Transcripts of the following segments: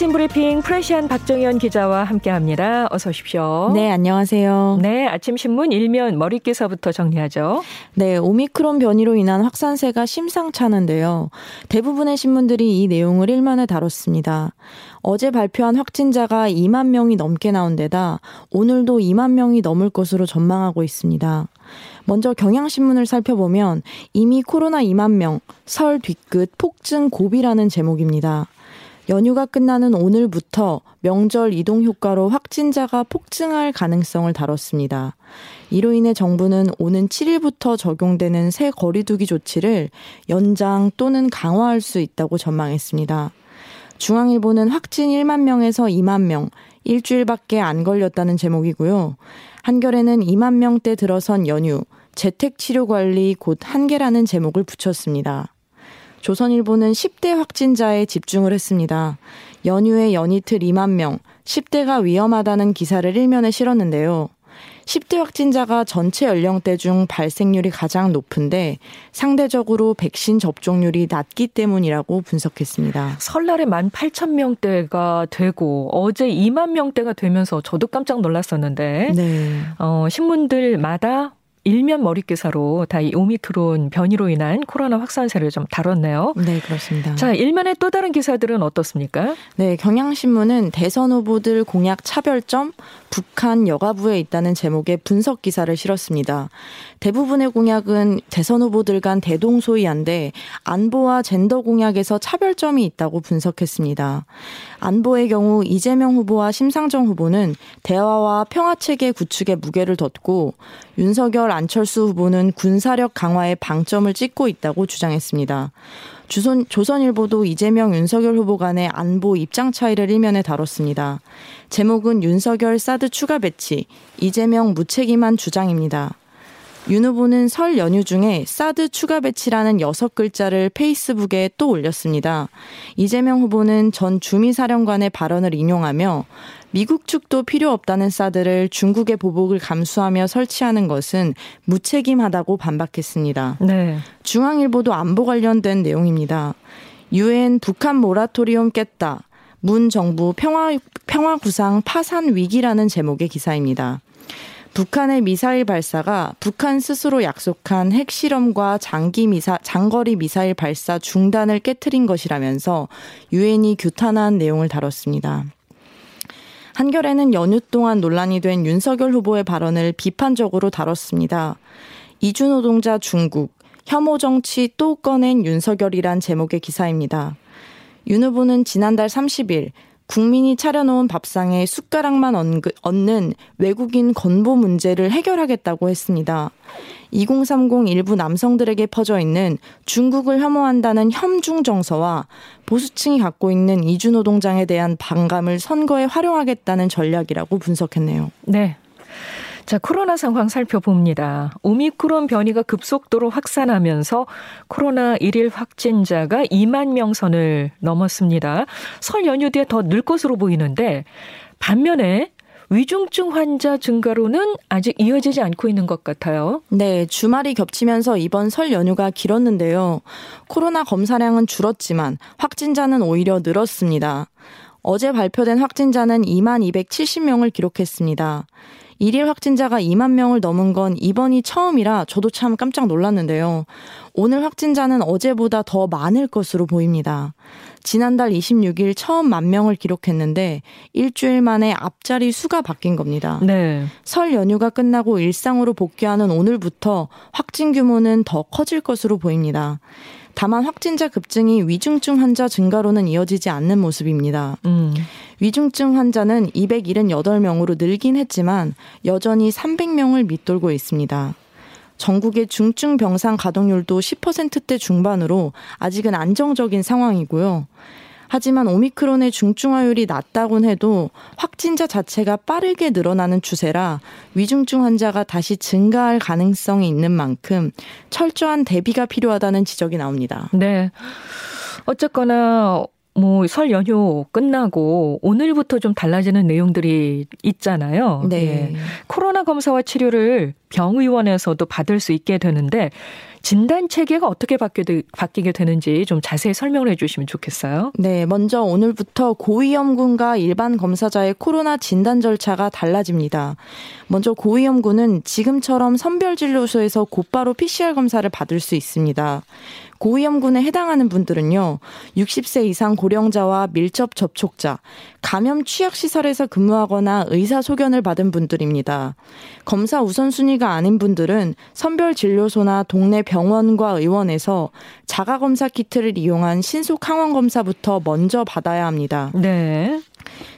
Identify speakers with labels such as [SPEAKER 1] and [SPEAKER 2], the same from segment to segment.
[SPEAKER 1] 아침 브리핑 프레시안 박정현 기자와 함께합니다. 어서 오십시오.
[SPEAKER 2] 네, 안녕하세요.
[SPEAKER 1] 네, 아침 신문 일면 머릿기사부터 정리하죠.
[SPEAKER 2] 네, 오미크론 변이로 인한 확산세가 심상찮은데요. 대부분의 신문들이 이 내용을 일면에 다뤘습니다. 어제 발표한 확진자가 2만 명이 넘게 나온 데다 오늘도 2만 명이 넘을 것으로 전망하고 있습니다. 먼저 경향신문을 살펴보면 이미 코로나 2만 명, 설 뒤끝 폭증 고비라는 제목입니다. 연휴가 끝나는 오늘부터 명절 이동 효과로 확진자가 폭증할 가능성을 다뤘습니다. 이로 인해 정부는 오는 7일부터 적용되는 새 거리두기 조치를 연장 또는 강화할 수 있다고 전망했습니다. 중앙일보는 확진 1만 명에서 2만 명, 일주일밖에 안 걸렸다는 제목이고요. 한겨레는 2만 명대 들어선 연휴, 재택치료관리 곧 한계라는 제목을 붙였습니다. 조선일보는 10대 확진자에 집중을 했습니다. 연휴에 연이틀 2만 명, 10대가 위험하다는 기사를 일면에 실었는데요. 10대 확진자가 전체 연령대 중 발생률이 가장 높은데 상대적으로 백신 접종률이 낮기 때문이라고 분석했습니다.
[SPEAKER 1] 설날에 18,000명대가 되고 어제 2만 명대가 되면서 저도 깜짝 놀랐었는데 네. 어, 신문들마다 일면 머릿 기사로 다 이 오미크론 변이로 인한 코로나 확산세를 좀 다뤘네요.
[SPEAKER 2] 네, 그렇습니다.
[SPEAKER 1] 자, 일면의 또 다른 기사들은 어떻습니까?
[SPEAKER 2] 네, 경향신문은 대선 후보들 공약 차별점 북한 여가부에 있다는 제목의 분석 기사를 실었습니다. 대부분의 공약은 대선 후보들 간 대동소이한데 안보와 젠더 공약에서 차별점이 있다고 분석했습니다. 안보의 경우 이재명 후보와 심상정 후보는 대화와 평화 체계 구축에 무게를 뒀고 윤석열 안철수 후보는 군사력 강화에 방점을 찍고 있다고 주장했습니다. 조선, 조선일보도 이재명 윤석열 후보 간의 안보 입장 차이를 일면에 다뤘습니다. 제목은 윤석열 사드 추가 배치, 이재명 무책임한 주장입니다. 윤 후보는 설 연휴 중에 사드 추가 배치라는 여섯 글자를 페이스북에 또 올렸습니다. 이재명 후보는 전 주미사령관의 발언을 인용하며 미국 측도 필요 없다는 사드를 중국의 보복을 감수하며 설치하는 것은 무책임하다고 반박했습니다. 네. 중앙일보도 안보 관련된 내용입니다. 유엔 북한 모라토리움 깼다. 문 정부 평화 평화 구상 파산 위기라는 제목의 기사입니다. 북한의 미사일 발사가 북한 스스로 약속한 핵실험과 장기 미사, 장거리 미사일 발사 중단을 깨뜨린 것이라면서 유엔이 규탄한 내용을 다뤘습니다. 한겨레는 연휴 동안 논란이 된 윤석열 후보의 발언을 비판적으로 다뤘습니다. 이주노동자 중국, 혐오 정치 또 꺼낸 윤석열이란 제목의 기사입니다. 윤 후보는 지난달 30일 국민이 차려놓은 밥상에 숟가락만 얹는 외국인 건보 문제를 해결하겠다고 했습니다. 2030 일부 남성들에게 퍼져 있는 중국을 혐오한다는 혐중 정서와 보수층이 갖고 있는 이주노동장에 대한 반감을 선거에 활용하겠다는 전략이라고 분석했네요.
[SPEAKER 1] 네. 자, 코로나 상황 살펴봅니다. 오미크론 변이가 급속도로 확산하면서 코로나 일일 확진자가 2만 명 선을 넘었습니다. 설 연휴 뒤에 더 늘 것으로 보이는데 반면에 위중증 환자 증가로는 아직 이어지지 않고 있는 것 같아요.
[SPEAKER 2] 네, 주말이 겹치면서 이번 설 연휴가 길었는데요. 코로나 검사량은 줄었지만 확진자는 오히려 늘었습니다. 어제 발표된 확진자는 2만 270명을 기록했습니다. 일일 확진자가 2만 명을 넘은 건 이번이 처음이라 저도 참 깜짝 놀랐는데요. 오늘 확진자는 어제보다 더 많을 것으로 보입니다. 지난달 26일 처음 만 명을 기록했는데 일주일 만에 앞자리 수가 바뀐 겁니다. 네. 설 연휴가 끝나고 일상으로 복귀하는 오늘부터 확진 규모는 더 커질 것으로 보입니다. 다만 확진자 급증이 위중증 환자 증가로는 이어지지 않는 모습입니다. 음. 위중증 환자는 278명으로 늘긴 했지만 여전히 300명을 밑돌고 있습니다. 전국의 중증 병상 가동률도 10%대 중반으로 아직은 안정적인 상황이고요. 하지만 오미크론의 중증화율이 낮다곤 해도 확진자 자체가 빠르게 늘어나는 추세라 위중증 환자가 다시 증가할 가능성이 있는 만큼 철저한 대비가 필요하다는 지적이 나옵니다.
[SPEAKER 1] 네. 어쨌거나 뭐설 연휴 끝나고 오늘부터 좀 달라지는 내용들이 있잖아요. 네. 예. 코로나 검사와 치료를 병의원에서도 받을 수 있게 되는데 진단 체계가 어떻게 바뀌게 되는지 좀 자세히 설명을 해주시면 좋겠어요.
[SPEAKER 2] 네, 먼저 오늘부터 고위험군과 일반 검사자의 코로나 진단 절차가 달라집니다. 먼저 고위험군은 지금처럼 선별진료소에서 곧바로 PCR 검사를 받을 수 있습니다. 고위험군에 해당하는 분들은요, 60세 이상 고령자와 밀접 접촉자, 감염 취약시설에서 근무하거나 의사소견을 받은 분들입니다. 검사 우선순위 가 아닌 분들은 선별진료소나 동네 병원과 의원에서 자가검사 키트를 이용한 신속 항원 검사부터 먼저 받아야 합니다.
[SPEAKER 1] 네.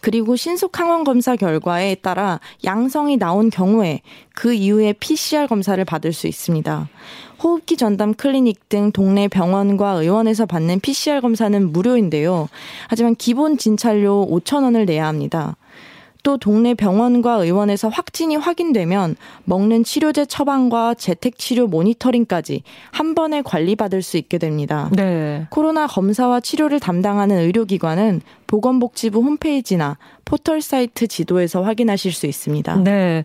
[SPEAKER 2] 그리고 신속 항원 검사 결과에 따라 양성이 나온 경우에 그 이후에 PCR 검사를 받을 수 있습니다. 호흡기 전담 클리닉 등 동네 병원과 의원에서 받는 PCR 검사는 무료인데요. 하지만 기본 진찰료 5천 원을 내야 합니다. 또 동네 병원과 의원에서 확진이 확인되면 먹는 치료제 처방과 재택 치료 모니터링까지 한 번에 관리받을 수 있게 됩니다.
[SPEAKER 1] 네.
[SPEAKER 2] 코로나 검사와 치료를 담당하는 의료기관은 보건복지부 홈페이지나 포털 사이트 지도에서 확인하실 수 있습니다.
[SPEAKER 1] 네.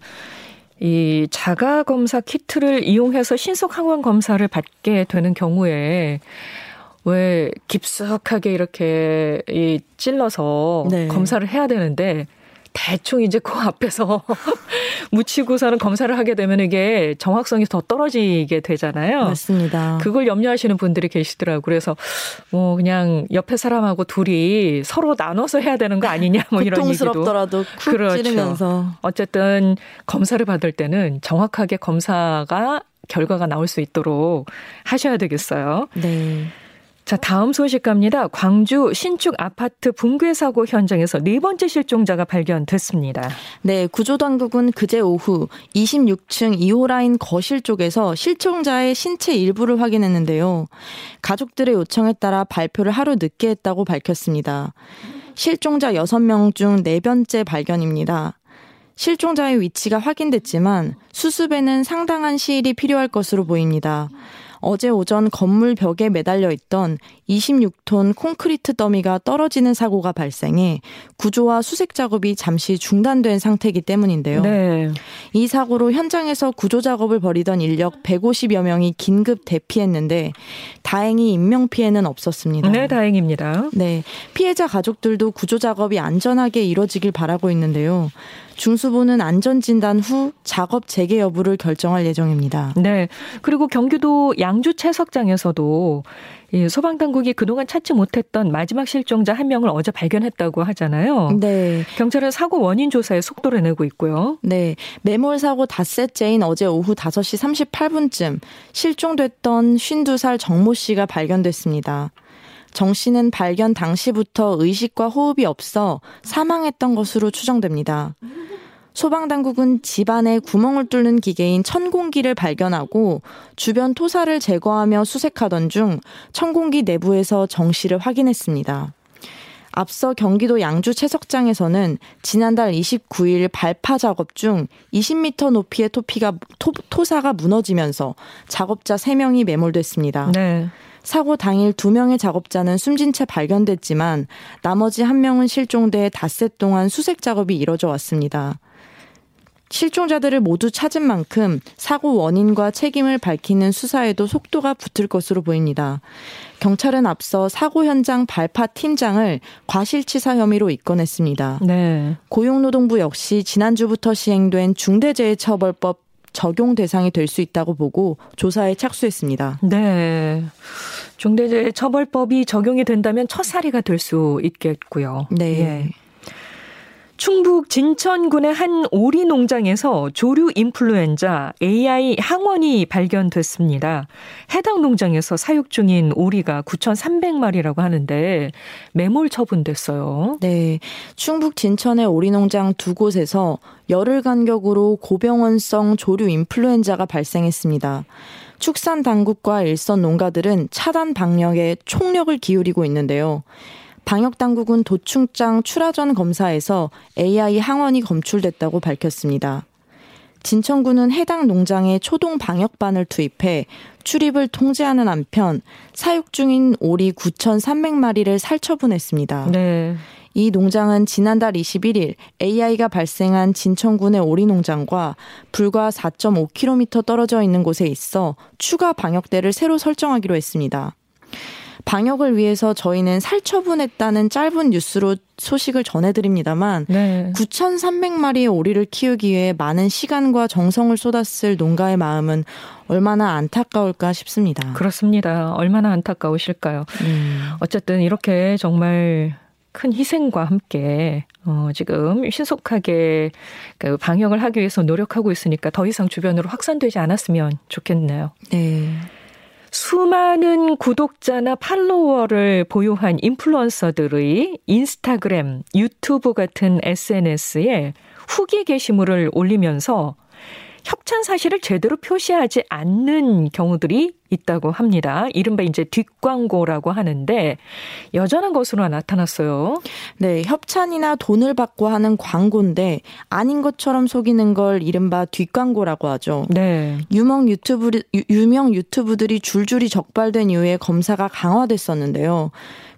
[SPEAKER 1] 이 자가 검사 키트를 이용해서 신속 항원 검사를 받게 되는 경우에 왜 깊숙하게 이렇게 이 찔러서 네. 검사를 해야 되는데 대충 이제 그 앞에서 묻히고서는 검사를 하게 되면 이게 정확성이 더 떨어지게 되잖아요.
[SPEAKER 2] 맞습니다.
[SPEAKER 1] 그걸 염려하시는 분들이 계시더라고요. 그래서 뭐 그냥 옆에 사람하고 둘이 서로 나눠서 해야 되는 거 아니냐 뭐 이런
[SPEAKER 2] 얘기도. 고통스럽더라도 쿡 그렇죠. 찌르면서.
[SPEAKER 1] 어쨌든 검사를 받을 때는 정확하게 검사가 결과가 나올 수 있도록 하셔야 되겠어요.
[SPEAKER 2] 네.
[SPEAKER 1] 자, 다음 소식 갑니다. 광주 신축 아파트 붕괴 사고 현장에서 네 번째 실종자가 발견됐습니다.
[SPEAKER 2] 네, 구조 당국은 그제 오후 26층 2호 라인 거실 쪽에서 실종자의 신체 일부를 확인했는데요. 가족들의 요청에 따라 발표를 하루 늦게 했다고 밝혔습니다. 실종자 6명 중 네 번째 발견입니다. 실종자의 위치가 확인됐지만 수습에는 상당한 시일이 필요할 것으로 보입니다. 어제 오전 건물 벽에 매달려 있던 26톤 콘크리트 더미가 떨어지는 사고가 발생해 구조와 수색 작업이 잠시 중단된 상태이기 때문인데요.
[SPEAKER 1] 네.
[SPEAKER 2] 이 사고로 현장에서 구조 작업을 벌이던 인력 150여 명이 긴급 대피했는데 다행히 인명 피해는 없었습니다.
[SPEAKER 1] 네, 다행입니다.
[SPEAKER 2] 네. 피해자 가족들도 구조 작업이 안전하게 이뤄지길 바라고 있는데요. 중수부는 안전진단 후 작업 재개 여부를 결정할 예정입니다.
[SPEAKER 1] 네. 그리고 경기도 양주 채석장에서도 이 소방당국이 그동안 찾지 못했던 마지막 실종자 한 명을 어제 발견했다고 하잖아요.
[SPEAKER 2] 네.
[SPEAKER 1] 경찰은 사고 원인 조사에 속도를 내고 있고요.
[SPEAKER 2] 네. 매몰 사고 닷새째인 어제 오후 5시 38분쯤 실종됐던 52살 정모 씨가 발견됐습니다. 정 씨는 발견 당시부터 의식과 호흡이 없어 사망했던 것으로 추정됩니다. 소방당국은 집안에 구멍을 뚫는 기계인 천공기를 발견하고 주변 토사를 제거하며 수색하던 중 천공기 내부에서 정 씨를 확인했습니다. 앞서 경기도 양주 채석장에서는 지난달 29일 발파 작업 중 20m 높이의 토피가 토, 토사가 무너지면서 작업자 3명이 매몰됐습니다.
[SPEAKER 1] 네.
[SPEAKER 2] 사고 당일 두 명의 작업자는 숨진 채 발견됐지만 나머지 한 명은 실종돼 닷새 동안 수색 작업이 이뤄져 왔습니다. 실종자들을 모두 찾은 만큼 사고 원인과 책임을 밝히는 수사에도 속도가 붙을 것으로 보입니다. 경찰은 앞서 사고 현장 발파 팀장을 과실치사 혐의로 입건했습니다.
[SPEAKER 1] 네.
[SPEAKER 2] 고용노동부 역시 지난주부터 시행된 중대재해처벌법 적용 대상이 될 수 있다고 보고 조사에 착수했습니다.
[SPEAKER 1] 네. 중대재해처벌법이 적용이 된다면 첫 사례가 될 수 있겠고요.
[SPEAKER 2] 네.
[SPEAKER 1] 예. 충북 진천군의 한 오리 농장에서 조류 인플루엔자 AI 항원이 발견됐습니다. 해당 농장에서 사육 중인 오리가 9,300마리라고 하는데 매몰 처분됐어요.
[SPEAKER 2] 네. 충북 진천의 오리 농장 두 곳에서 열흘 간격으로 고병원성 조류 인플루엔자가 발생했습니다. 축산 당국과 일선 농가들은 차단 방역에 총력을 기울이고 있는데요. 방역 당국은 도충장 출하전 검사에서 AI 항원이 검출됐다고 밝혔습니다. 진천군은 해당 농장에 초동 방역반을 투입해 출입을 통제하는 한편 사육 중인 오리 9,300마리를 살처분했습니다.
[SPEAKER 1] 네.
[SPEAKER 2] 이 농장은 지난달 21일 AI가 발생한 진천군의 오리 농장과 불과 4.5km 떨어져 있는 곳에 있어 추가 방역대를 새로 설정하기로 했습니다. 방역을 위해서 저희는 살처분했다는 짧은 뉴스로 소식을 전해드립니다만 네. 9,300마리의 오리를 키우기 위해 많은 시간과 정성을 쏟았을 농가의 마음은 얼마나 안타까울까 싶습니다.
[SPEAKER 1] 그렇습니다. 얼마나 안타까우실까요? 음. 어쨌든 이렇게 정말 큰 희생과 함께 어, 지금 신속하게 그 방역을 하기 위해서 노력하고 있으니까 더 이상 주변으로 확산되지 않았으면 좋겠네요. 네. 수많은 구독자나 팔로워를 보유한 인플루언서들의 인스타그램, 유튜브 같은 SNS에 후기 게시물을 올리면서 협찬 사실을 제대로 표시하지 않는 경우들이 있다고 합니다. 이른바 이제 뒷광고라고 하는데 여전한 것으로 나타났어요.
[SPEAKER 2] 네, 협찬이나 돈을 받고 하는 광고인데 아닌 것처럼 속이는 걸 이른바 뒷광고라고 하죠. 네. 유명 유튜브 유명 유튜브들이 줄줄이 적발된 이후에 검사가 강화됐었는데요.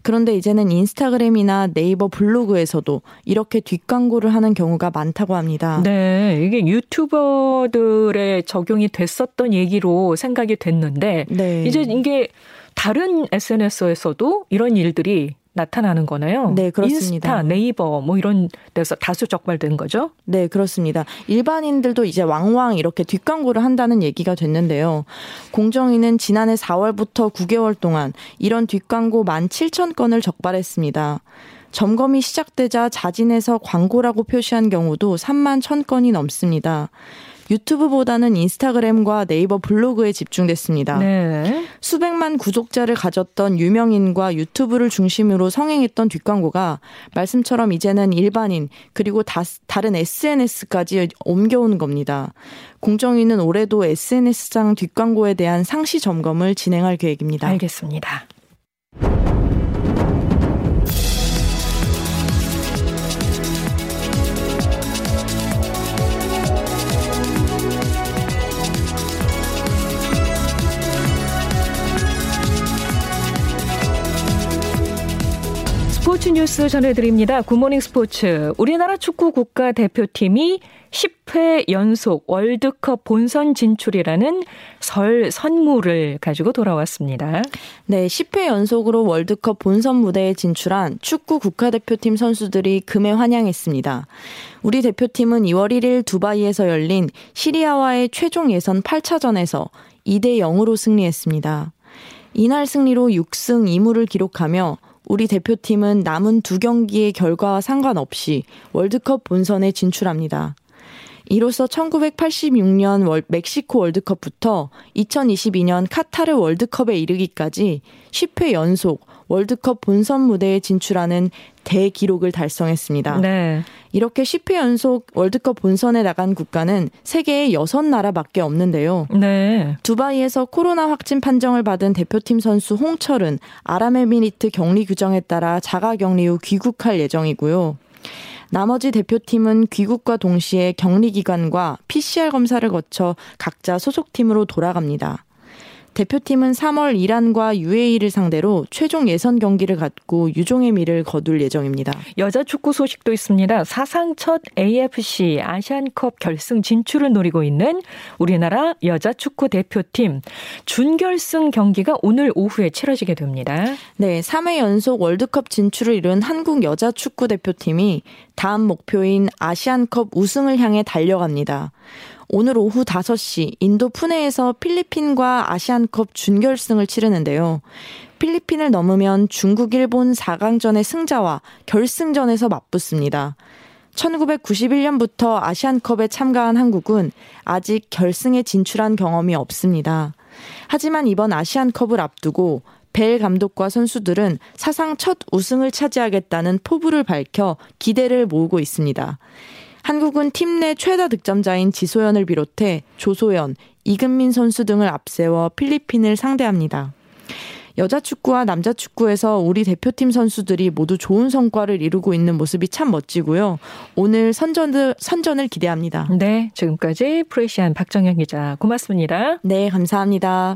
[SPEAKER 2] 그런데 이제는 인스타그램이나 네이버 블로그에서도 이렇게 뒷광고를 하는 경우가 많다고 합니다.
[SPEAKER 1] 네, 이게 유튜버들의 적용이 됐었던 얘기로 생각이 됐는데 네. 이제 이게 다른 SNS에서도 이런 일들이 나타나는 거네요.
[SPEAKER 2] 네, 그렇습니다.
[SPEAKER 1] 인스타, 네이버 뭐 이런 데서 다수 적발된 거죠?
[SPEAKER 2] 네, 그렇습니다. 일반인들도 이제 왕왕 이렇게 뒷광고를 한다는 얘기가 됐는데요. 공정위는 지난해 4월부터 9개월 동안 이런 뒷광고 17,000건을 적발했습니다. 점검이 시작되자 자진해서 광고라고 표시한 경우도 3만 1,000건이 넘습니다. 유튜브보다는 인스타그램과 네이버 블로그에 집중됐습니다. 네. 수백만 구독자를 가졌던 유명인과 유튜브를 중심으로 성행했던 뒷광고가 말씀처럼 이제는 일반인 그리고 다, 다른 SNS까지 옮겨오는 겁니다. 공정위는 올해도 SNS상 뒷광고에 대한 상시 점검을 진행할 계획입니다.
[SPEAKER 1] 알겠습니다. 스포츠 뉴스 전해드립니다. 굿모닝 스포츠. 우리나라 축구 국가 대표팀이 10회 연속 월드컵 본선 진출이라는 설 선물을 가지고 돌아왔습니다.
[SPEAKER 2] 네, 10회 연속으로 월드컵 본선 무대에 진출한 축구 국가대표팀 선수들이 금에 환영했습니다. 우리 대표팀은 2월 1일 두바이에서 열린 시리아와의 최종 예선 8차전에서 2대 0으로 승리했습니다. 이날 승리로 6승 2무를 기록하며 우리 대표팀은 남은 두 경기의 결과와 상관없이 월드컵 본선에 진출합니다. 이로써 1986년 월, 멕시코 월드컵부터 2022년 카타르 월드컵에 이르기까지 10회 연속 월드컵 본선 무대에 진출하는 대기록을 달성했습니다. 네. 이렇게 10회 연속 월드컵 본선에 나간 국가는 세계에 6나라밖에 없는데요. 네. 두바이에서 코로나 확진 판정을 받은 대표팀 선수 홍철은 아랍에미리트 격리 규정에 따라 자가 격리 후 귀국할 예정이고요. 나머지 대표팀은 귀국과 동시에 격리 기간과 PCR 검사를 거쳐 각자 소속팀으로 돌아갑니다. 대표팀은 3월 이란과 UAE를 상대로 최종 예선 경기를 갖고 유종의 미를 거둘 예정입니다.
[SPEAKER 1] 여자 축구 소식도 있습니다. 사상 첫 AFC 아시안컵 결승 진출을 노리고 있는 우리나라 여자 축구 대표팀 준결승 경기가 오늘 오후에 치러지게 됩니다.
[SPEAKER 2] 네, 3회 연속 월드컵 진출을 이룬 한국 여자 축구 대표팀이 다음 목표인 아시안컵 우승을 향해 달려갑니다. 오늘 오후 5시 인도 푸네에서 필리핀과 아시안컵 준결승을 치르는데요. 필리핀을 넘으면 중국, 일본 4강전의 승자와 결승전에서 맞붙습니다. 1991년부터 아시안컵에 참가한 한국은 아직 결승에 진출한 경험이 없습니다. 하지만 이번 아시안컵을 앞두고 벨 감독과 선수들은 사상 첫 우승을 차지하겠다는 포부를 밝혀 기대를 모으고 있습니다. 한국은 팀 내 최다 득점자인 지소연을 비롯해 조소연, 이근민 선수 등을 앞세워 필리핀을 상대합니다. 여자 축구와 남자 축구에서 우리 대표팀 선수들이 모두 좋은 성과를 이루고 있는 모습이 참 멋지고요. 오늘 선전을, 선전을 기대합니다.
[SPEAKER 1] 네, 지금까지 프레시안 박정현 기자 고맙습니다.
[SPEAKER 2] 네, 감사합니다.